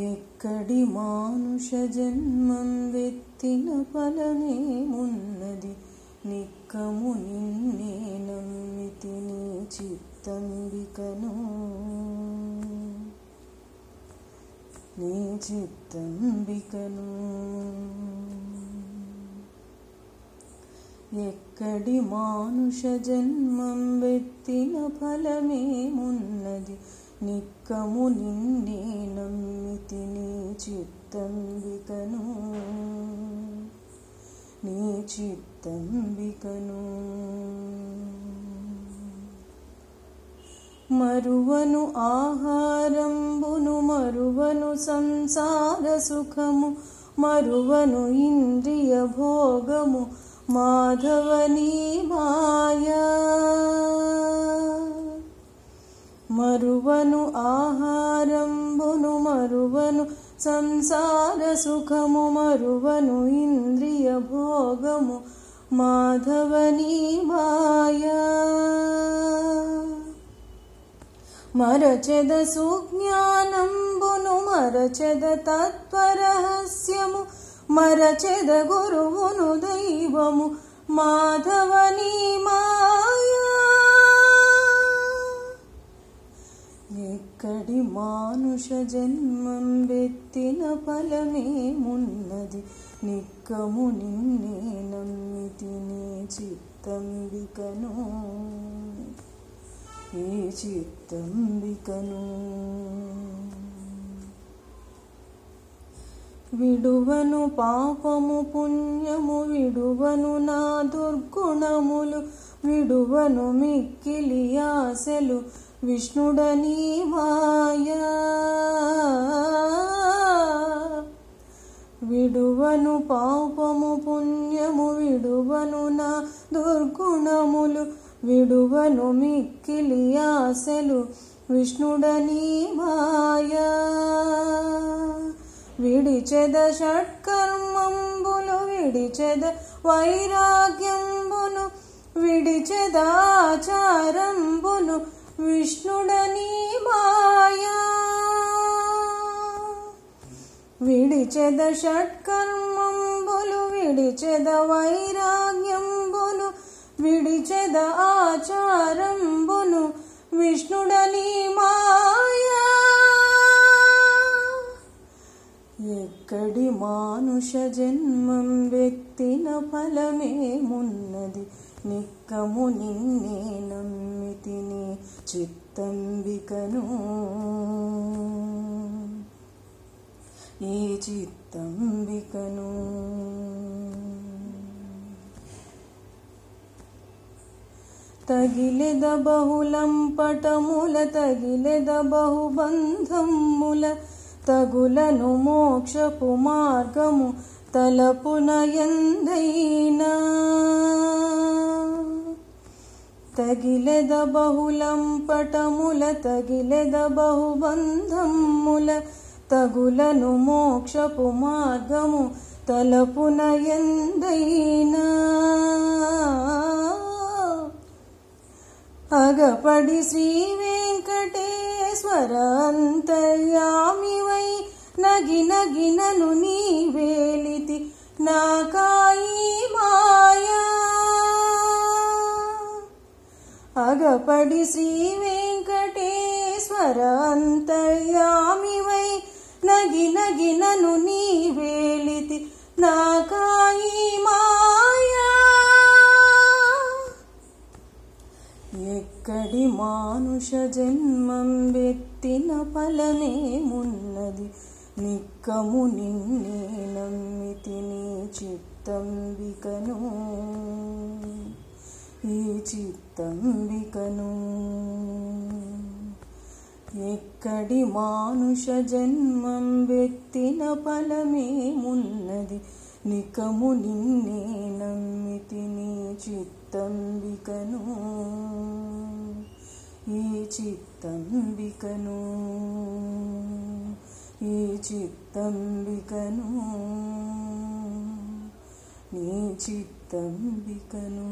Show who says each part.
Speaker 1: ఎక్కడి మానుష జన్మం వెత్తిన ఫలమేమున్నది? నిక్కము నిన్నే నమ్మితి నీ చిత్తంబికను నీ చిత్తంబికను. ఎక్కడి మానుష జన్మం వెత్తిన ఫలమేమున్నది? నిక్కము నిన్నే నమ్మి नु मरुनु आहारम्बुनु मरुवनु संसारसुखमु मरुवनु इन्द्रियभोगमु। माधवनी माया। మరువను ఆహారంబును మరువను సంసార సుఖము మరువను ఇంద్రియ భోగము మాధవనీ మాయా మరచెద సుజ్ఞానంబును మరచెద తత్వరహస్యము మరచెద గురువును దైవము మాధవనీ ఎక్కడి మానుష జన్మం వెత్తిన ఫలమేమున్నది నిక్కము నిన్నే నమ్మితి నీ చిత్తంబికను ఏ చిత్తంబికను విడువను పాపము పుణ్యము విడువను నా దుర్గుణములు విడువను మిక్కిలి ఆశలు. విష్ణుడని మాయా. విడువను పాపము పుణ్యము విడువను నా దుర్గుణములు విడువను మిక్కిలి ఆశలు విష్ణుడని మాయా. విడిచెద షట్కర్మంబులు విడిచెద వైరాగ్యంబును విడిచెదాచారంబును విష్ణుడని మాయా. విడిచెద షట్కర్మంబులు విడిచెద వైరాగ్యంబును విడిచెద ఆచారంబును విష్ణుడని మాయా. ఎక్కడి మానుష జన్మం వ్యక్తిన ఫలమేమున్నది? నిక్కము నిన్నే నమ్మితిని చిత్తంబికను. ఈ చిత్తంబికను. తగిలెద బహుళం పటముల తగిలెద బహుబంధముల తగులను మోక్షపు మార్గము తలపున ఎందైనా. తగిలెద బహుళం పటముల తగిలెద బహుబంధముల తగులను మోక్షపు మార్గము తలపున ఎందైనా. అగపడి శ్రీ వెంకటేశ్వర అంతర్యామివై నగి నగినను నీ వేలితి నాకాయి అగపడి శ్రీ వెంకటేశ్వర అంతర్యామివై నగి నగినను నీ వేలితి నాకాయి మాయా. ఎక్కడి మానుష జన్మం వెత్తిన ఫలమేమున్నది నిక్కము నిన్నే నమ్మితి నీ చిత్తంబికను ఈ చిత్తంబికను ఎక్కడి మానుష జన్మం వెత్తిన ఫలమేమున్నది? నికము నిన్నే నమ్మితి నీ చిత్తంబికను. ఈ చిత్తంబికను. ఈ చిత్తంబికను. నీ చిత్తంబికను